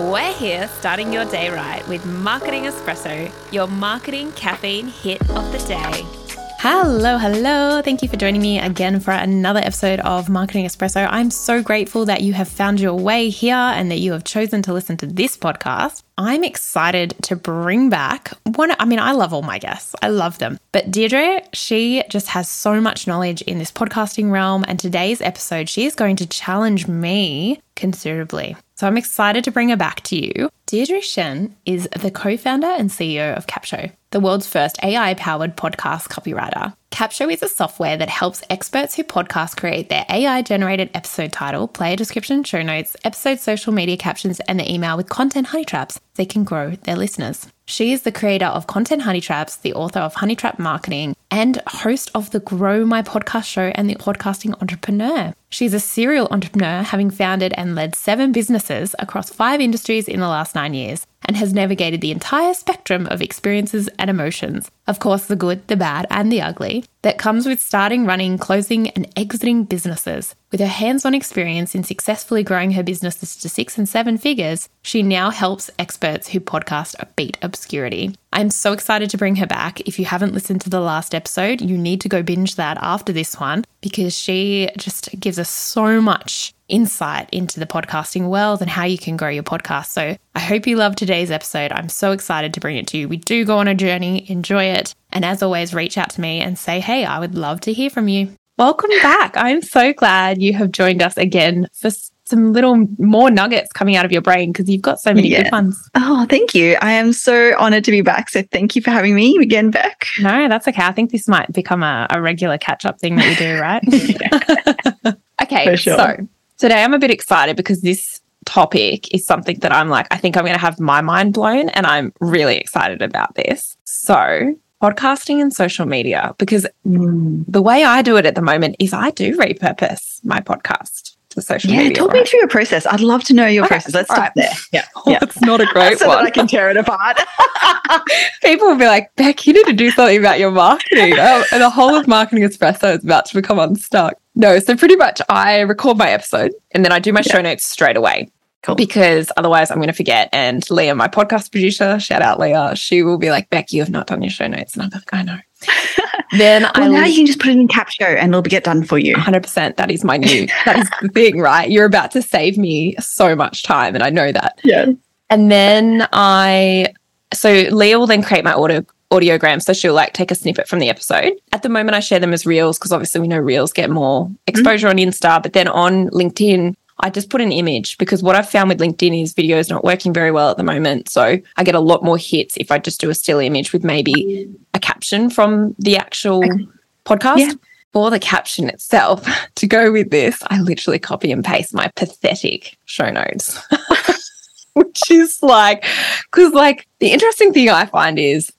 We're here starting your day right with Marketing Espresso, your marketing caffeine hit of the day. Hello, hello. Thank you for joining me again for another episode of Marketing Espresso. I'm so grateful that you have found your way here and that you have chosen to listen to this podcast. I'm excited to bring back one. I mean, I love all my guests, I love them. But Deirdre, she just has so much knowledge in this podcasting realm. And today's episode, she is going to challenge me considerably. So I'm excited to bring her back to you. Deirdre Tshien is the co founder and CEO of Capsho, the world's first AI powered podcast copywriter. Capsho is a software that helps experts who podcast create their AI generated episode title, player description, show notes, episode social media captions, and the email with content honey traps they can grow their listeners. She is the creator of Content Honey Traps, the author of Honey Trap Marketing, and host of the Grow My Podcast Show and the Podcasting Entrepreneur. She's a serial entrepreneur, having founded and led seven businesses across five industries in the last nine years, and has navigated the entire spectrum of experiences and emotions. Of course, the good, the bad, and the ugly that comes with starting, running, closing, and exiting businesses. With her hands on experience in successfully growing her businesses to six and seven figures, she now helps experts who podcast beat obscurity. I'm so excited to bring her back. If you haven't listened to the last episode, you need to go binge that after this one because she just gives us so much insight into the podcasting world and how you can grow your podcast. So I hope you love today's episode. I'm so excited to bring it to you. We do go on a journey, enjoy it. And as always, reach out to me and say, hey, I would love to hear from you. Welcome back. I'm so glad you have joined us again for some little more nuggets coming out of your brain because you've got so many yeah. good ones. Oh, thank you. I am so honored to be back. So thank you for having me again Beck. No, that's okay. I think this might become a, a regular catch up thing that we do, right? okay. Sure. So today I'm a bit excited because this topic is something that I'm like, I think I'm going to have my mind blown and I'm really excited about this. So podcasting and social media because mm. the way I do it at the moment is I do repurpose my podcast to social media. yeah, media. Talk right? me through your process. I'd love to know your okay, process. Let's start right. there. Yeah. yeah. It's not a great so one. That I can tear it apart. People will be like, Beck, you need to do something about your marketing. oh, and the whole of Marketing Espresso is about to become unstuck. No, so pretty much I record my episode and then I do my yeah. show notes straight away. Cool. Because otherwise I'm going to forget. And Leah, my podcast producer, shout out Leah, she will be like, Beck, you have not done your show notes. And I'm like, I know. then well, I now you can just put it in Capsho and it'll get done for you. 100%. That is my new, that is the thing, right? You're about to save me so much time. And I know that. Yeah. And then I, so Leah will then create my audio audiogram. So she'll like take a snippet from the episode. At the moment, I share them as reels because obviously we know reels get more mm-hmm. exposure mm-hmm. on Insta. But then on LinkedIn, I just put an image because what I've found with LinkedIn is video is not working very well at the moment. So I get a lot more hits if I just do a still image with maybe a caption from the actual okay. podcast. Yeah. For the caption itself, to go with this, I literally copy and paste my pathetic show notes. Which is like, because like the interesting thing I find is,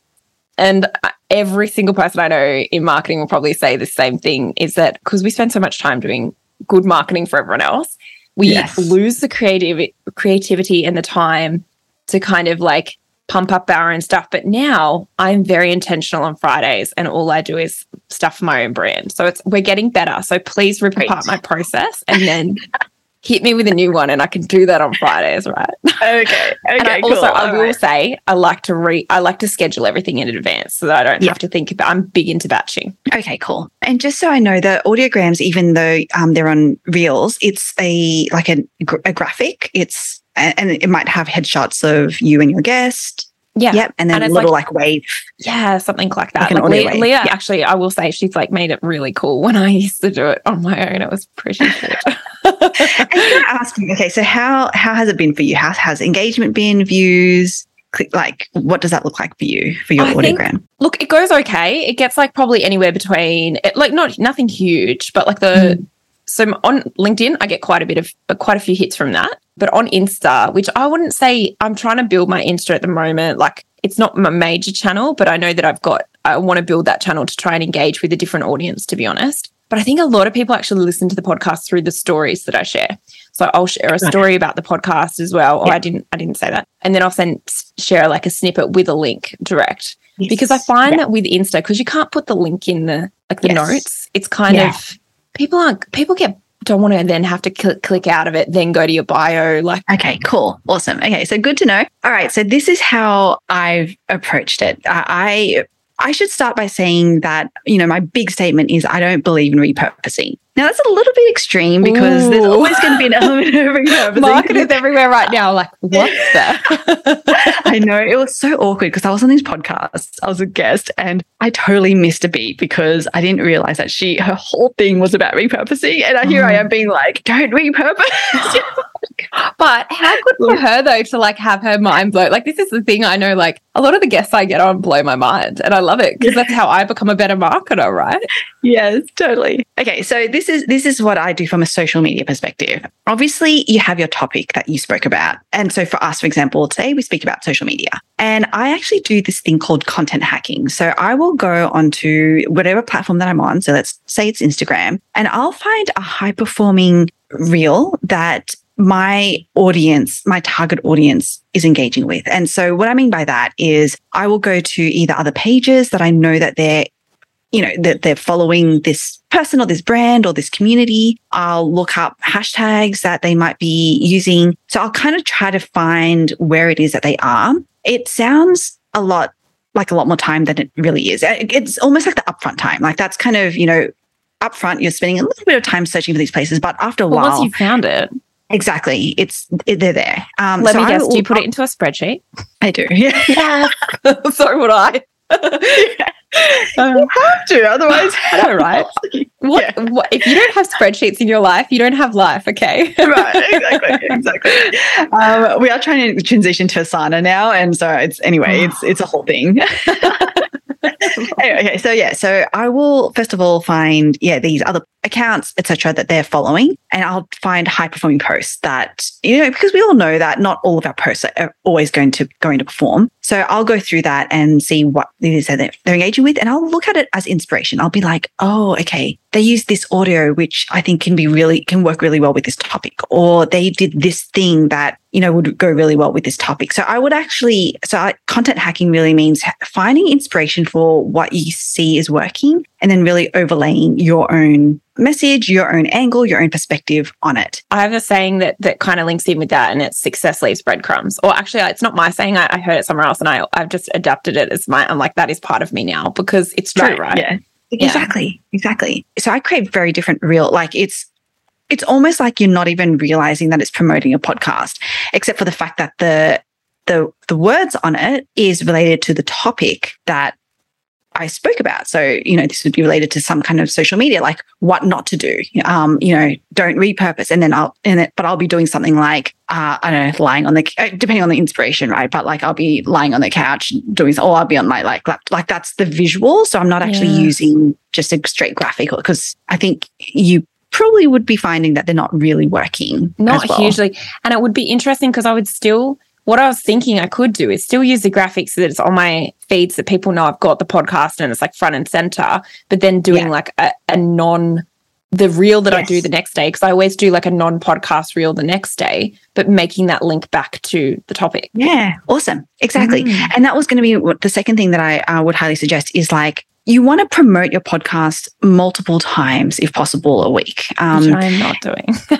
and every single person I know in marketing will probably say the same thing is that because we spend so much time doing good marketing for everyone else, we yes. lose the creative creativity and the time to kind of like pump up our own stuff. But now I'm very intentional on Fridays and all I do is stuff my own brand. So it's we're getting better. So please rip Great. apart my process and then hit me with a new one and I can do that on Fridays, right? Okay. Okay. and I cool. also I will right. say I like to re I like to schedule everything in advance so that I don't have to think about I'm big into batching. Okay, cool. And just so I know, the audiograms, even though um, they're on reels, it's a like a, a graphic. It's and it might have headshots of you and your guest yeah. Yep. And then and a little like, like, wave. Yeah, something like that. Like, like Leah, Leah yeah. actually, I will say she's like made it really cool. When I used to do it on my own, it was pretty shit. and I ask you, okay, so how how has it been for you? How has engagement been, views? Like, what does that look like for you for your I audiogram? Think, look, it goes okay. It gets like probably anywhere between like not nothing huge, but like the mm. so on LinkedIn, I get quite a bit of quite a few hits from that. But on Insta, which I wouldn't say I'm trying to build my Insta at the moment, like it's not my major channel, but I know that I've got, I want to build that channel to try and engage with a different audience, to be honest. But I think a lot of people actually listen to the podcast through the stories that I share. So I'll share a story about the podcast as well. Oh, or yeah. I didn't, I didn't say that. And then I'll send share like a snippet with a link direct. Yes. Because I find yeah. that with Insta, because you can't put the link in the like the yes. notes, it's kind yeah. of people aren't people get don't want to then have to click, click out of it, then go to your bio. Like, okay, cool. Awesome. Okay. So good to know. All right. So this is how I've approached it. I, I should start by saying that, you know, my big statement is I don't believe in repurposing. Now that's a little bit extreme because Ooh. there's always going to be an element of repurposing. Marketers everywhere right now, like what the? I know it was so awkward because I was on these podcasts. I was a guest, and I totally missed a beat because I didn't realize that she her whole thing was about repurposing, and I here I am mm. being like, "Don't repurpose." but how good for her though to like have her mind blown. Like this is the thing I know. Like a lot of the guests I get on blow my mind, and I love it because that's how I become a better marketer, right? Yes, totally. Okay, so this is this is what I do from a social media perspective. Obviously, you have your topic that you spoke about. And so for us, for example, today we speak about social media. And I actually do this thing called content hacking. So I will go onto whatever platform that I'm on. So let's say it's Instagram, and I'll find a high performing reel that my audience, my target audience is engaging with. And so what I mean by that is I will go to either other pages that I know that they're you know, that they're following this person or this brand or this community. I'll look up hashtags that they might be using. So I'll kind of try to find where it is that they are. It sounds a lot like a lot more time than it really is. It's almost like the upfront time. Like that's kind of, you know, upfront, you're spending a little bit of time searching for these places, but after a well, while. Once you found it. Exactly. It's it, they're there. Um, Let so me guess. do you put it into a spreadsheet? I do. Yeah. yeah. so would I. Um, you have to, otherwise, right? What, yeah. what, if you don't have spreadsheets in your life? You don't have life, okay? right, exactly, exactly. Um, we are trying to transition to Asana now, and so it's anyway, it's it's a whole thing. anyway, okay, so yeah, so I will first of all find yeah these other accounts, etc., that they're following, and I'll find high performing posts that you know because we all know that not all of our posts are always going to going to perform. So I'll go through that and see what it is that they're engaging with, and I'll look at it as inspiration. I'll be like, oh, okay, they use this audio, which I think can be really can work really well with this topic, or they did this thing that you know would go really well with this topic. So I would actually, so I, content hacking really means finding inspiration for what you see is working, and then really overlaying your own message, your own angle, your own perspective on it. I have a saying that that kind of links in with that, and it's success leaves breadcrumbs. Or actually, it's not my saying. I, I heard it somewhere else, and I I've just adapted it as my. I'm like that is part of me now because it's true, right? right? Yeah. Exactly. Yeah. Exactly. So I create very different reel like it's it's almost like you're not even realizing that it's promoting a podcast, except for the fact that the the the words on it is related to the topic that I spoke about. So, you know, this would be related to some kind of social media, like what not to do. Um, you know, don't repurpose. And then I'll, and it, but I'll be doing something like, uh, I don't know, lying on the, uh, depending on the inspiration, right? But like I'll be lying on the couch doing, or I'll be on my like, lap, like that's the visual. So I'm not actually yeah. using just a straight graphic because I think you probably would be finding that they're not really working. Not well. hugely. And it would be interesting because I would still, what I was thinking I could do is still use the graphics so that it's on my feeds that people know I've got the podcast and it's like front and center, but then doing yeah. like a, a, non the reel that yes. I do the next day because I always do like a non podcast reel the next day, but making that link back to the topic. Yeah, awesome, exactly. Mm. And that was going to be the second thing that I uh, would highly suggest is like you want to promote your podcast multiple times, if possible, a week. Um, Which I'm not doing.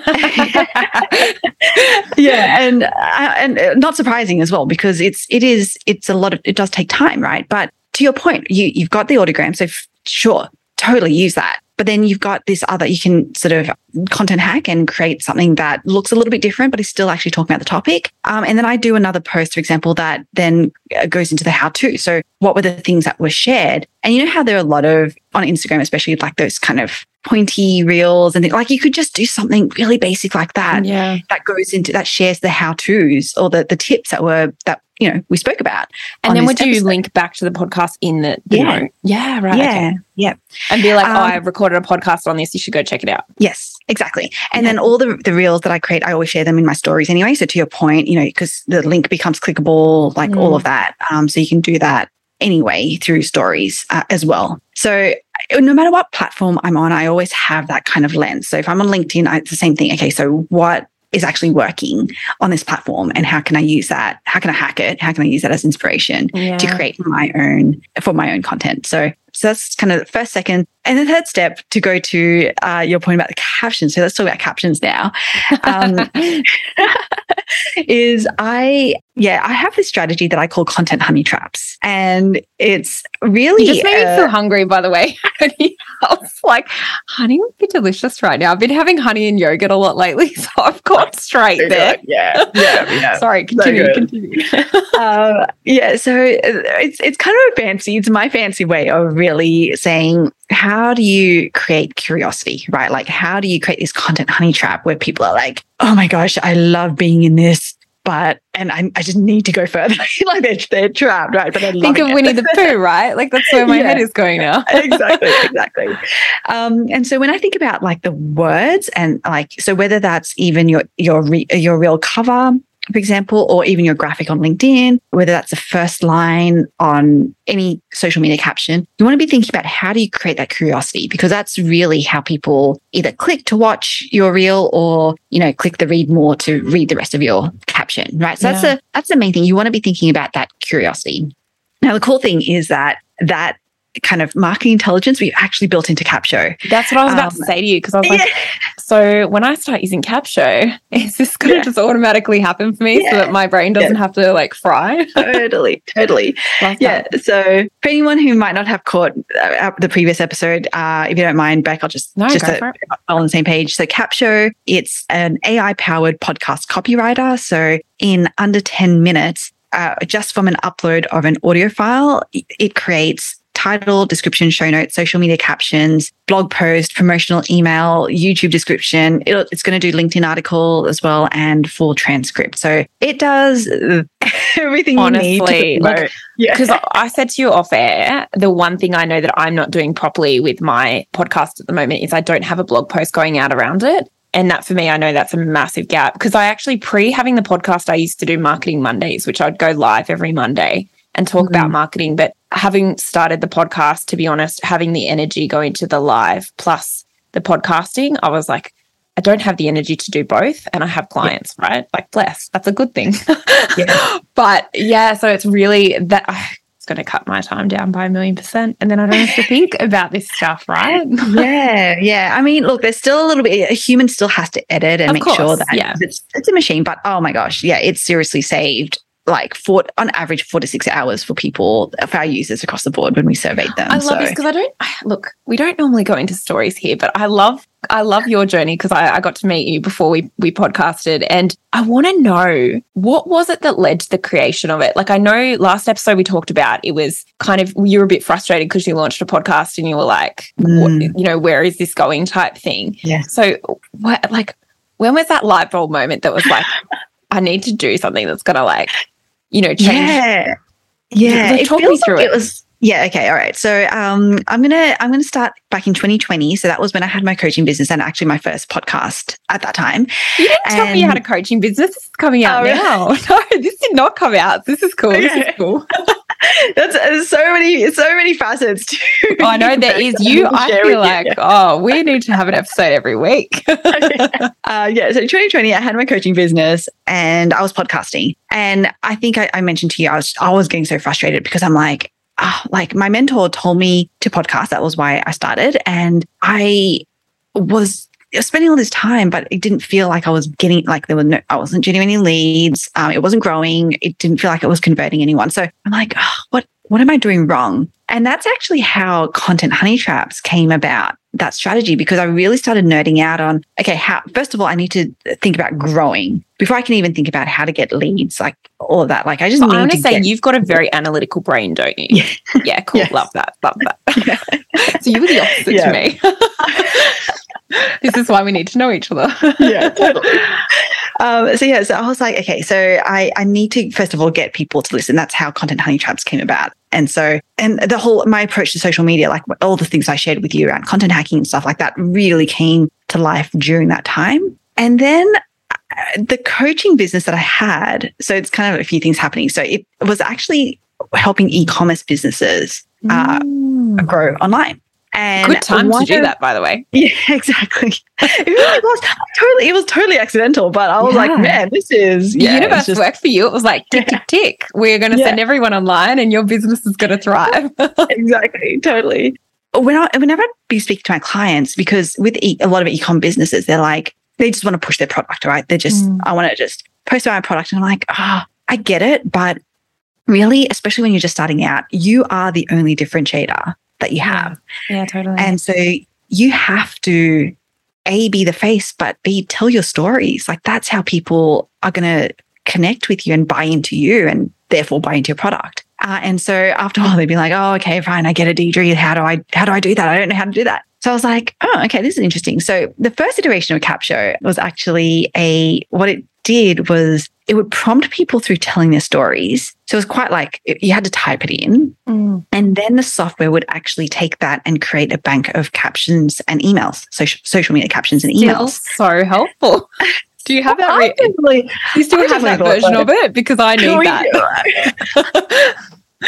yeah, and uh, and uh, not surprising as well because it's it is it's a lot of it does take time, right? But to your point, you you've got the audiogram, so f- sure, totally use that. But then you've got this other, you can sort of content hack and create something that looks a little bit different, but is still actually talking about the topic. Um, and then I do another post, for example, that then uh, goes into the how to. So what were the things that were shared? And you know how there are a lot of on Instagram, especially like those kind of pointy reels and like you could just do something really basic like that. Yeah. That goes into that shares the how to's or the, the tips that were that you know we spoke about. And then would you link back to the podcast in the, the yeah. Note? Yeah, right. Yeah. Okay. Yeah. And be like, um, oh, I recorded a podcast on this. You should go check it out. Yes, exactly. And yeah. then all the, the reels that I create, I always share them in my stories anyway. So to your point, you know, because the link becomes clickable, like mm. all of that. Um, so you can do that anyway through stories uh, as well. So no matter what platform I'm on, I always have that kind of lens. So if I'm on LinkedIn, I, it's the same thing. Okay, so what is actually working on this platform and how can I use that? How can I hack it? How can I use that as inspiration yeah. to create my own for my own content? So So that's kind of the first, second, and the third step to go to uh, your point about the captions. So let's talk about captions now. Um, is I, yeah, I have this strategy that I call content honey traps. And it's really. You just made uh, me feel hungry, by the way. I was like, honey would be delicious right now. I've been having honey and yogurt a lot lately. So I've gone straight there. Yeah. Yeah. yeah. Sorry, continue. So continue. um, yeah. So it's, it's kind of a fancy, it's my fancy way of really saying, how do you create curiosity, right? Like, how do you create this content honey trap where people are like, oh my gosh, I love being in this but and I, I just need to go further. like they're, they're trapped, right? But I think of it. Winnie the Pooh, right? Like that's where my yeah. head is going now. exactly, exactly. Um, and so when I think about like the words and like so whether that's even your your re, your reel cover for example, or even your graphic on LinkedIn, whether that's the first line on any social media caption, you want to be thinking about how do you create that curiosity? Because that's really how people either click to watch your reel or, you know, click the read more to read the rest of your caption, right? So yeah. that's the that's the main thing. You want to be thinking about that curiosity. Now, the cool thing is that that kind of marketing intelligence we've actually built into Capsho. That's what I was about um, to say to you because I was yeah. like, so when I start using Capsho, is this going to yeah. just automatically happen for me yeah. so that my brain doesn't have to like fry? totally, totally. yeah. So for anyone who might not have caught uh, the previous episode, uh, if you don't mind, Beck, I'll just no, just a, on the same page. So Capsho, it's an AI powered podcast copywriter. So in under 10 minutes, uh, just from an upload of an audio file, it creates title, description, show notes, social media captions, blog post, promotional email, YouTube description. It'll, it's going to do LinkedIn article as well and full transcript. So it does everything Honestly, you need. To like, because yeah. I said to you off air, the one thing I know that I'm not doing properly with my podcast at the moment is I don't have a blog post going out around it. And that for me, I know that's a massive gap because I actually pre having the podcast, I used to do marketing Mondays, which I'd go live every Monday and talk mm-hmm. about marketing. But having started the podcast, to be honest, having the energy going to the live plus the podcasting, I was like, I don't have the energy to do both and I have clients, yeah. right? Like bless. That's a good thing. yeah. But yeah, so it's really that uh, it's going to cut my time down by a million percent and then I don't have to think about this stuff, right? yeah, yeah. I mean, look, there's still a little bit a human still has to edit and of make course, sure that yeah. it's it's a machine, but oh my gosh, yeah, it's seriously saved like four on average four to six hours for people for our users across the board when we surveyed them. I love so. this because I don't look. We don't normally go into stories here, but I love I love your journey because I, I, got to meet you before we we podcasted, and I want to know what was it that led to the creation of it. Like I know last episode we talked about it was kind of you were a bit frustrated because you launched a podcast and you were like, mm. what, you know, where is this going type thing. Yeah. So what like when was that light bulb moment that was like? I need to do something that's gonna like you know, change. Yeah. Yeah. It talk me through like it. it was yeah. Okay. All right. So um, I'm gonna I'm gonna start back in 2020. So that was when I had my coaching business and actually my first podcast at that time. You didn't and, tell me you had a coaching business. This is coming out oh, now. No, this did not come out. This is cool. Okay. This is cool. That's so many so many facets to. Oh, I know there is. You, I feel like you. oh, we need to have an episode every week. uh, yeah. So 2020, I had my coaching business and I was podcasting, and I think I, I mentioned to you I was I was getting so frustrated because I'm like, oh, like my mentor told me to podcast. That was why I started, and I was spending all this time, but it didn't feel like I was getting like there were no, I wasn't getting any leads. Um, it wasn't growing. It didn't feel like it was converting anyone. So I'm like, oh, what what am I doing wrong? And that's actually how content honey traps came about that strategy because I really started nerding out on okay, how first of all, I need to think about growing before I can even think about how to get leads, like all of that. Like I just need I'm to say get- you've got a very analytical brain, don't you? Yeah, yeah cool. Yes. Love that. Love that. Yeah. so you were the opposite yeah. to me. This is why we need to know each other. yeah, totally. Um, so yeah, so I was like, okay, so I, I need to first of all get people to listen. That's how content honey traps came about. And so, and the whole my approach to social media, like all the things I shared with you around content hacking and stuff like that, really came to life during that time. And then uh, the coaching business that I had, so it's kind of a few things happening. So it was actually helping e-commerce businesses uh, mm. grow online. And good time to do that, by the way. Yeah, exactly. it really was totally. It was totally accidental, but I was yeah. like, man, this is yeah, the universe just, worked for you. It was like tick tick tick. We're going to yeah. send everyone online, and your business is going to thrive. exactly, totally. When I, whenever I be speaking to my clients, because with e- a lot of e-com businesses, they're like they just want to push their product, right? They're just mm. I want to just post my product, and I'm like, ah, oh, I get it, but really, especially when you're just starting out, you are the only differentiator that you have. Yeah, yeah totally. And so you have to a be the face, but b tell your stories. Like that's how people are going to connect with you and buy into you, and therefore buy into your product. Uh, and so after a while, they'd be like, "Oh, okay, fine, I get it, Deirdre. How do I how do I do that? I don't know how to do that." So I was like, "Oh, okay, this is interesting." So the first iteration of Capsho was actually a what it did was it would prompt people through telling their stories. So it was quite like you had to type it in. Mm. And then the software would actually take that and create a bank of captions and emails, social, social media captions and emails. so helpful. Do you have that? Re- do you still have that version of it? Because I need that.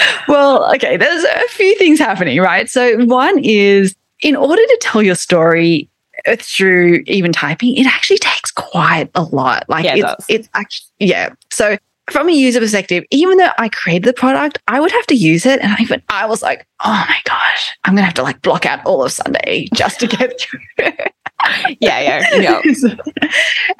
well, okay, there's a few things happening, right? So one is in order to tell your story, through even typing, it actually takes quite a lot. Like yeah, it it's, it's actually, yeah. So from a user perspective, even though I created the product, I would have to use it. And I even, I was like, oh my gosh, I'm going to have to like block out all of Sunday just to get through. yeah, yeah, yeah. so,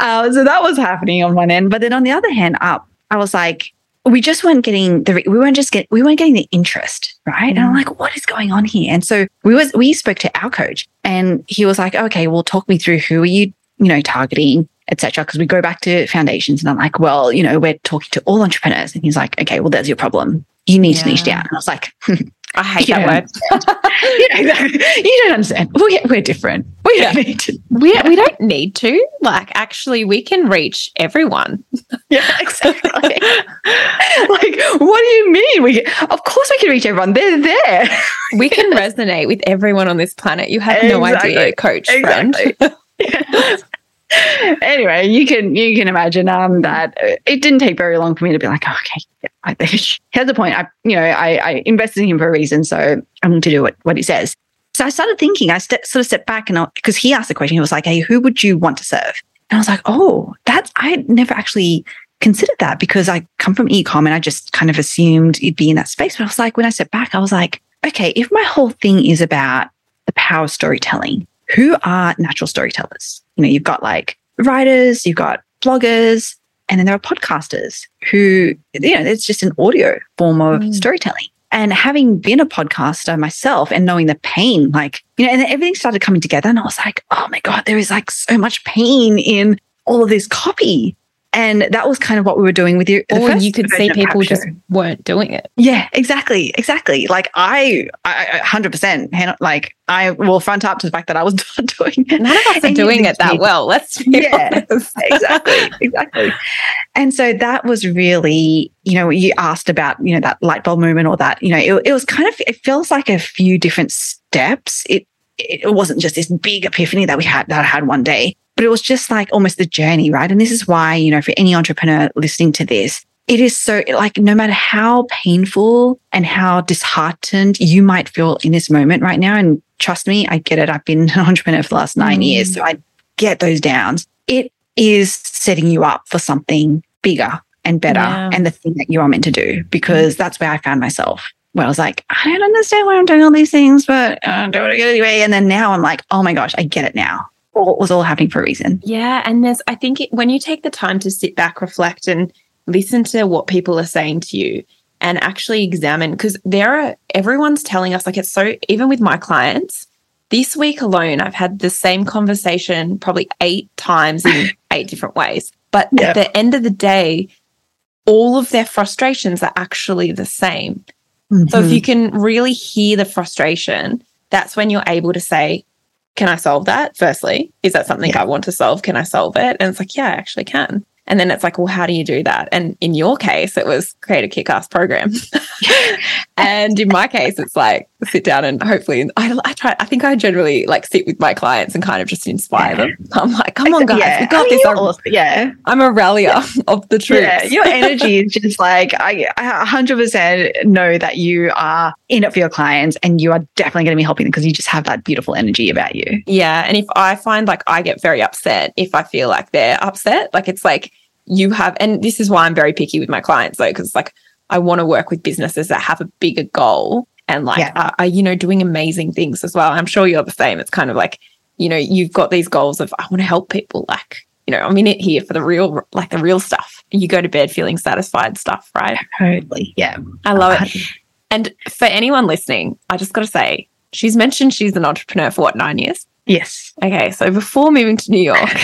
uh, so that was happening on one end. But then on the other hand, up, I was like, we just weren't getting the we weren't just get we weren't getting the interest right mm. and i'm mm. like what is going on here and so we was we spoke to our coach and he was like okay well talk me through who are you you know targeting etc because we go back to foundations and i'm like well you know we're talking to all entrepreneurs. And he's like okay well there's your problem. You need yeah. to niche down. And i was like I hate you that word. you, know, you don't understand. We're, we're different. We don't need to. We, we don't need to. Like, actually, we can reach everyone. Yeah, exactly. like, what do you mean? We, of course, we can reach everyone. They're there. we can resonate with everyone on this planet. You have exactly. no idea, coach exactly. friend anyway, you can you can imagine um, that it didn't take very long for me to be like, oh, okay, I, here's a point. I you know I, I invested in him for a reason, so I'm going to do what what he says. So I started thinking. I st- sort of stepped back and because he asked the question, he was like, hey, who would you want to serve? And I was like, oh, that's I never actually considered that because I come from ecom and I just kind of assumed you'd be in that space. But I was like, when I stepped back, I was like, okay, if my whole thing is about the power of storytelling, who are natural storytellers? You know, you've got like writers, you've got bloggers, and then there are podcasters who, you know, it's just an audio form of mm. storytelling. And having been a podcaster myself and knowing the pain, like, you know, and then everything started coming together. And I was like, oh my God, there is like so much pain in all of this copy. And that was kind of what we were doing with you. Or you could see people just weren't doing it. Yeah, exactly. Exactly. Like I, I 100% like I will front up to the fact that I was not doing it. None of us are doing it that well. Let's yeah, exactly. Exactly. And so that was really, you know, you asked about, you know, that light bulb moment or that, you know, it, it was kind of, it feels like a few different steps. It, it wasn't just this big epiphany that we had that I had one day but it was just like almost the journey, right? And this is why, you know, for any entrepreneur listening to this, it is so like no matter how painful and how disheartened you might feel in this moment right now. And trust me, I get it. I've been an entrepreneur for the last nine mm. years. So I get those downs. It is setting you up for something bigger and better yeah. and the thing that you are meant to do because mm. that's where I found myself. Where I was like, I don't understand why I'm doing all these things, but I'm doing it anyway. And then now I'm like, oh my gosh, I get it now all, was all happening for a reason. Yeah. And there's, I think it, when you take the time to sit back, reflect, and listen to what people are saying to you and actually examine, because there are, everyone's telling us, like, it's so, even with my clients, this week alone, I've had the same conversation probably eight times in eight different ways. But yeah. at the end of the day, all of their frustrations are actually the same. Mm-hmm. So if you can really hear the frustration, that's when you're able to say, can I solve that? Firstly, is that something yeah. I want to solve? Can I solve it? And it's like, yeah, I actually can. And then it's like, well, how do you do that? And in your case, it was create a kick ass program. and in my case, it's like sit down and hopefully I, I try. I think I generally like sit with my clients and kind of just inspire them. I'm like, come on, guys, yeah. we got I mean, this. I'm, yeah, I'm a rallier of the troops. Yeah, your energy is just like I, I 100% know that you are in it for your clients and you are definitely going to be helping them because you just have that beautiful energy about you. Yeah, and if I find like I get very upset if I feel like they're upset, like it's like you have, and this is why I'm very picky with my clients though, because like I want to work with businesses that have a bigger goal and like yeah. are, are, you know doing amazing things as well. I'm sure you're the same. It's kind of like you know you've got these goals of I want to help people. Like you know I'm in it here for the real like the real stuff. You go to bed feeling satisfied stuff, right? Totally. Yeah. I love it. And for anyone listening, I just got to say she's mentioned she's an entrepreneur for what nine years. Yes. Okay, so before moving to New York,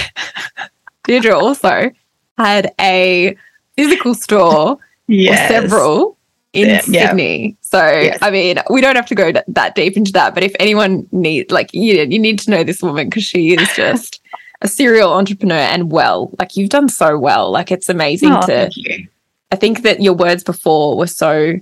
Deirdre also had a physical store yes. several in yeah, Sydney. Yeah. So, yes. I mean, we don't have to go that deep into that, but if anyone need like you, you need to know this woman because she is just a serial entrepreneur and well, like you've done so well. Like it's amazing oh, to. I think that your words before were so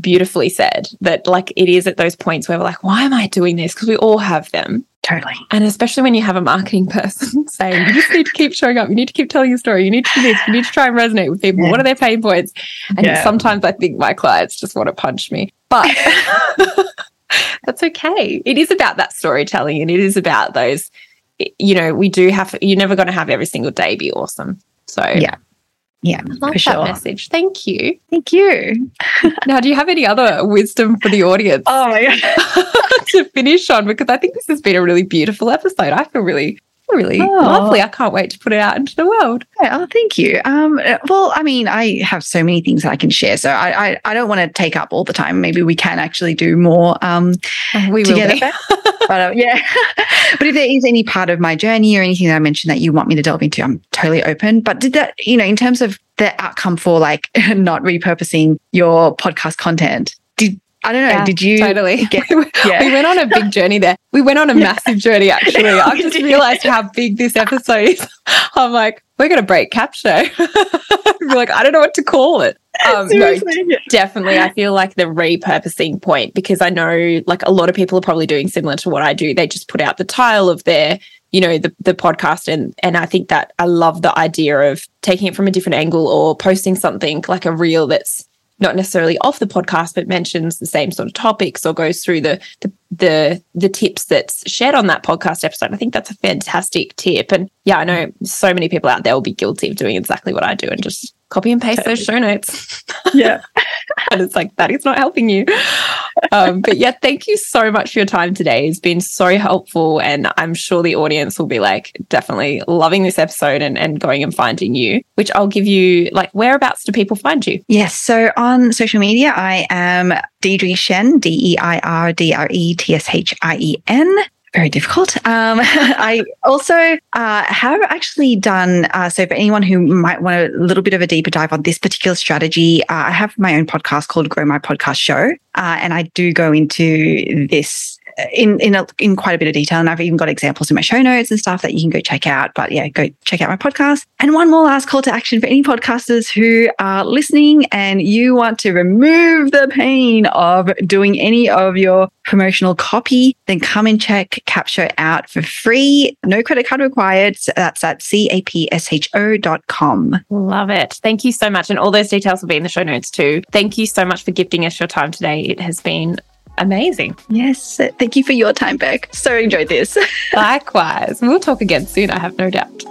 beautifully said that like it is at those points where we're like, why am I doing this? Because we all have them. Totally. And especially when you have a marketing person saying, you just need to keep showing up. You need to keep telling your story. You need to do this. You need to try and resonate with people. Yeah. What are their pain points? And yeah. sometimes I think my clients just want to punch me. But that's okay. It is about that storytelling and it is about those, you know, we do have, you're never going to have every single day be awesome. So, yeah. Yeah, I love for sure. message. Thank you. Thank you. now, do you have any other wisdom for the audience? Oh my god, to finish on because I think this has been a really beautiful episode. I feel really really oh. lovely. I can't wait to put it out into the world. oh, thank you. Um, well, I mean, I have so many things I can share, so I I, I don't want to take up all the time. Maybe we can actually do more. Um, oh, we together. will. but uh, yeah, but if there is any part of my journey or anything that I mentioned that you want me to delve into, I'm totally open. But did that, you know, in terms of the outcome for like not repurposing your podcast content, did I don't know. Yeah, did you totally? Get, yeah. we went on a big journey there. We went on a yeah. massive journey. Actually, I've just realized how big this episode is. I'm like, we're gonna break capture. we're like, I don't know what to call it. Um, no, definitely. I feel like the repurposing point because I know like a lot of people are probably doing similar to what I do. They just put out the tile of their you know the the podcast and and I think that I love the idea of taking it from a different angle or posting something like a reel that's not necessarily off the podcast, but mentions the same sort of topics or goes through the the the, the tips that's shared on that podcast episode. I think that's a fantastic tip. And yeah, I know so many people out there will be guilty of doing exactly what I do and just copy and paste those show notes. Yeah. and it's like that is not helping you. Um, but yeah, thank you so much for your time today. It's been so helpful. And I'm sure the audience will be like definitely loving this episode and, and going and finding you, which I'll give you like whereabouts do people find you? Yes. So on social media, I am Deirdre Tshien, D E I R D R E T S H I E N very difficult. Um, I also uh, have actually done, uh, so for anyone who might want a little bit of a deeper dive on this particular strategy, uh, I have my own podcast called Grow My Podcast Show. Uh, and I do go into this in in a, in quite a bit of detail, and I've even got examples in my show notes and stuff that you can go check out. But yeah, go check out my podcast. And one more last call to action for any podcasters who are listening and you want to remove the pain of doing any of your promotional copy, then come and check Capsho out for free. No credit card required. So that's at capsho.com. Love it. Thank you so much. And all those details will be in the show notes too. Thank you so much for gifting us your time today. It has been amazing. Yes. Thank you for your time, Beck. So enjoyed this. Likewise. We'll talk again soon, I have no doubt.